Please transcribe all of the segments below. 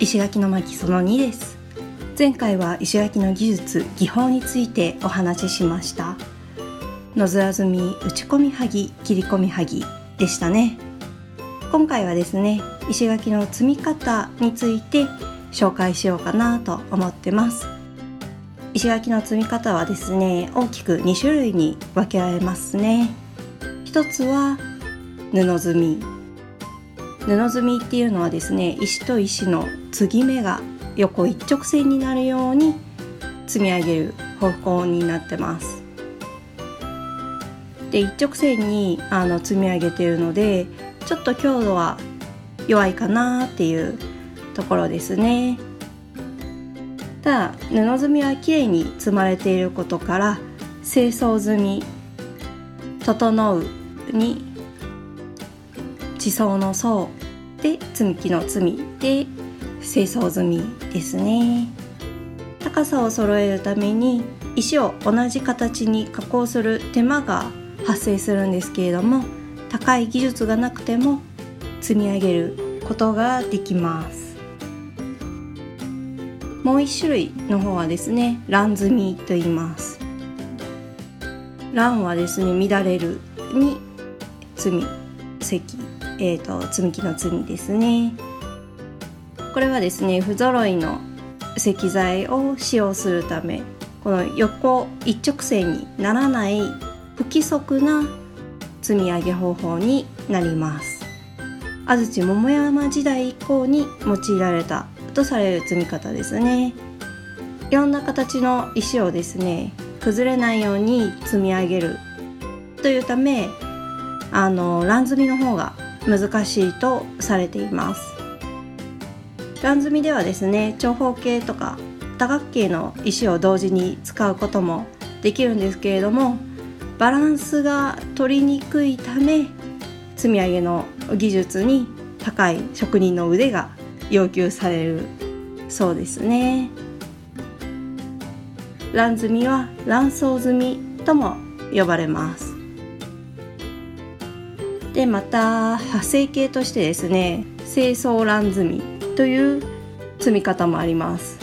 石垣の巻その2です。前回は石垣の技術技法についてお話ししました。野面積み打ち込みはぎ切り込みはぎでしたね。今回はですね石垣の積み方について紹介しようかなと思ってます。石垣の積み方はですね大きく2種類に分けられますね。一つは布積み。布積みっていうのはですね石と石の継ぎ目が横一直線になるように積み上げる方向になってます。で一直線にあの積み上げているのでちょっと強度は弱いかなっていうところですね。ただ布積みはきれいに積まれていることから清掃済み整うに地層の層で積み木の積みで清掃済みですね。高さを揃えるために石を同じ形に加工する手間が発生するんですけれども高い技術がなくても積み上げることができます。もう一種類の方はですね乱積みと言います。乱はですね乱れるに積み。積えーと、積み木の積みですね。これはですね不揃いの石材を使用するためこの横一直線にならない不規則な積み上げ方法になります。安土桃山時代以降に用いられたとされる積み方ですね。いろんな形の石をですね崩れないように積み上げるというためあの乱積みの方が難しいとされています。乱積みではですね長方形とか多角形の石を同時に使うこともできるんですけれどもバランスが取りにくいため積み上げの技術に高い職人の腕が要求されるそうですね。乱積みは乱層積みとも呼ばれます。でまた派生形としてですね清掃乱積みという積み方もあります。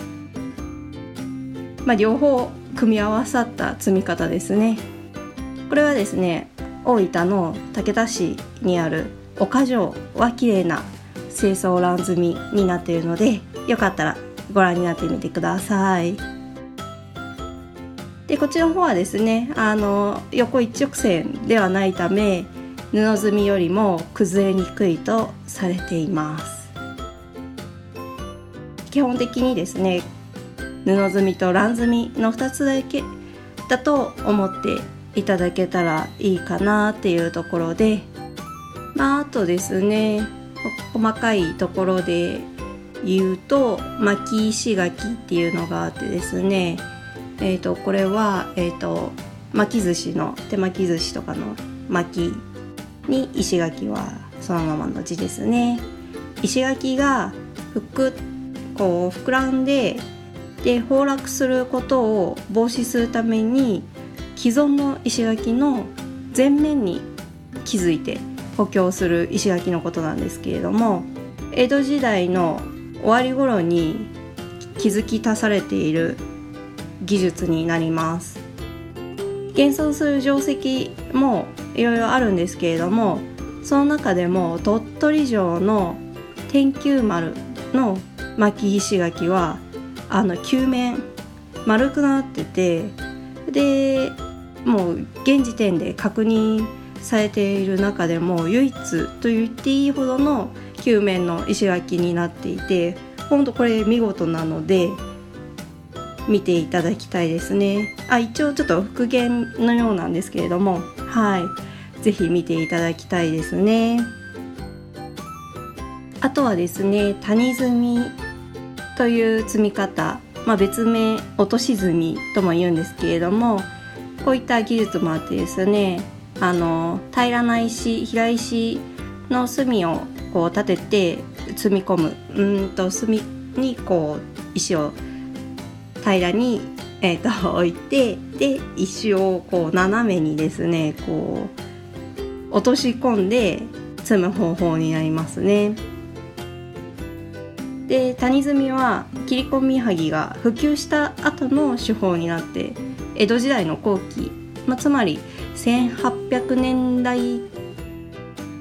まあ、両方組み合わさった積み方ですね。これはですね大分の竹田市にある岡城は綺麗な清掃乱積みになっているのでよかったらご覧になってみてください。でこっちの方はですねあの横一直線ではないため布積みよりも崩れにくいとされています。基本的にですね布積みと乱積みの2つだけだと思っていただけたらいいかなっていうところでまああとですね細かいところで言うと巻き石垣っていうのがあってですねえーと、これは、えーと巻き寿司の手巻き寿司とかの巻きに石垣はそのままの字ですね。石垣がふくこう膨らんでで崩落することを防止するために既存の石垣の前面に築いて補強する石垣のことなんですけれども江戸時代の終わり頃に築き足されている技術になります。現存する定石もいろいろあるんですけれどもその中でも鳥取城の天球丸の巻き石垣はあの球面丸くなっててでもう現時点で確認されている中でも唯一と言っていいほどの球面の石垣になっていてほんとこれ見事なので見ていただきたいですね。あ一応ちょっと復元のようなんですけれどもはい。ぜひ見ていただきたいですね。あとはですね谷積みという積み方、まあ、別名落とし積みとも言うんですけれどもこういった技術もあってですねあの平らな石平石の隅をこう立てて積み込むうんと隅にこう石を平らに、えーと置いてで石をこう斜めにですねこう落とし込んで積む方法になりますね。で谷積みは切り込みはぎが普及した後の手法になって江戸時代の後期、まあ、つまり1800年代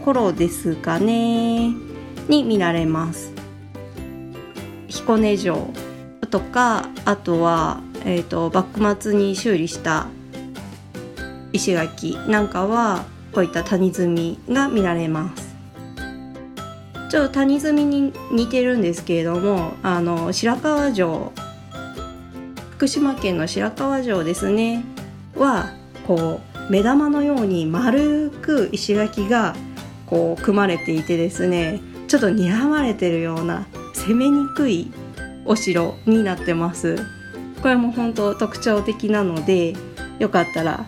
頃ですかねに見られます。彦根城とかあとは、えーと、幕末に修理した石垣なんかはこういった谷積みが見られます。ちょっと谷積みに似てるんですけれどもあの白川城福島県の白川城ですねはこう目玉のように丸く石垣がこう組まれていてですねちょっと睨まれてるような攻めにくいお城になってます。これも本当特徴的なのでよかったら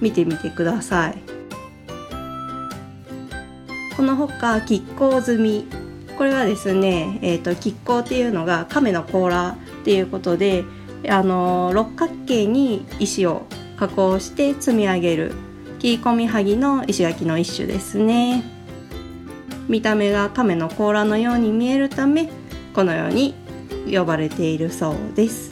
見てみてください。このほか亀甲積みこれはですね、えーと、亀甲っていうのが亀の甲羅っていうことであの六角形に石を加工して積み上げる切り込みはぎの石垣の一種ですね。見た目が亀の甲羅のように見えるためこのように呼ばれているそうです。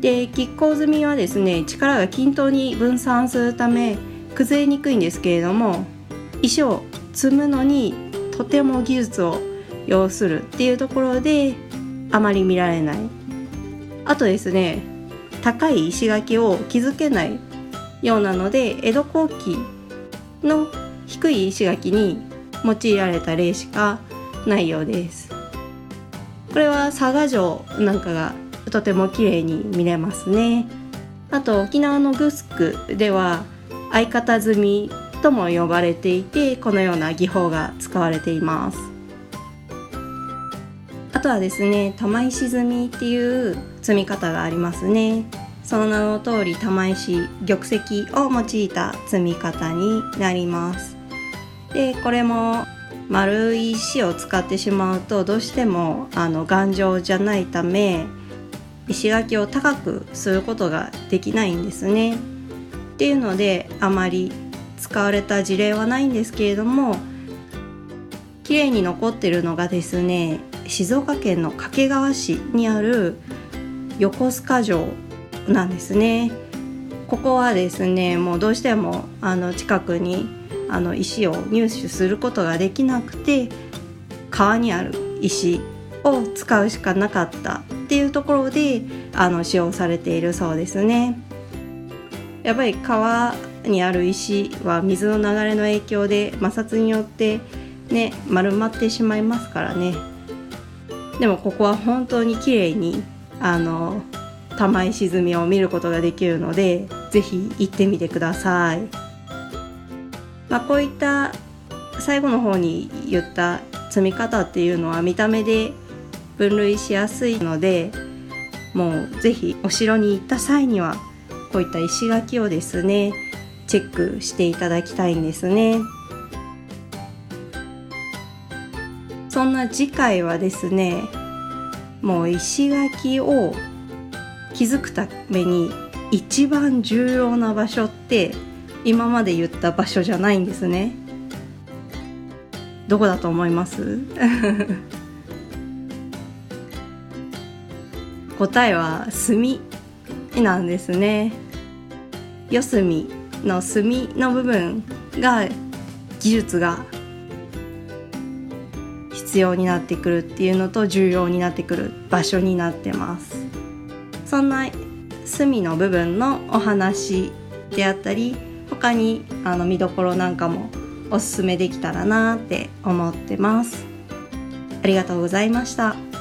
で亀甲積みはですね力が均等に分散するため崩れにくいんですけれども石を積むのにとても技術を要するっていうところであまり見られない。あとですね高い石垣を築けないようなので江戸後期の低い石垣に用いられた例しかないようです。これは佐賀城なんかがとても綺麗に見れますね。あと沖縄のグスクでは相方積みとも呼ばれていてこのような技法が使われています。あとはですね玉石積みっていう積み方がありますね。その名の通り玉石玉石を用いた積み方になります。でこれも丸い石を使ってしまうとどうしてもあの頑丈じゃないため石垣を高くすることができないんですね。っていうのであまり使われた事例はないんですけれども綺麗に残ってるのがですね静岡県の掛川市にある横須賀城なんですね。ここはですねもうどうしてもあの近くにあの石を入手することができなくて川にある石を使うしかなかったっていうところであの使用されているそうですね。やっぱり川にある石は水の流れの影響で摩擦によってね丸まってしまいますからねでもここは本当に綺麗にあの玉石積みを見ることができるので是非行ってみてください。まあ、こういった最後の方に言った積み方っていうのは見た目で分類しやすいのでもう是非お城に行った際にはこういった石垣をですねチェックしていただきたいんですね。そんな次回はですねもう石垣を築くために一番重要な場所って今まで言った場所じゃないんですね。どこだと思います？答えは墨なんですね。四隅の墨の部分が技術が必要になってくるっていうのと重要になってくる場所になってますそんな隅の部分のお話であったり他にあの見どころなんかもおすすめできたらなって思ってますありがとうございました。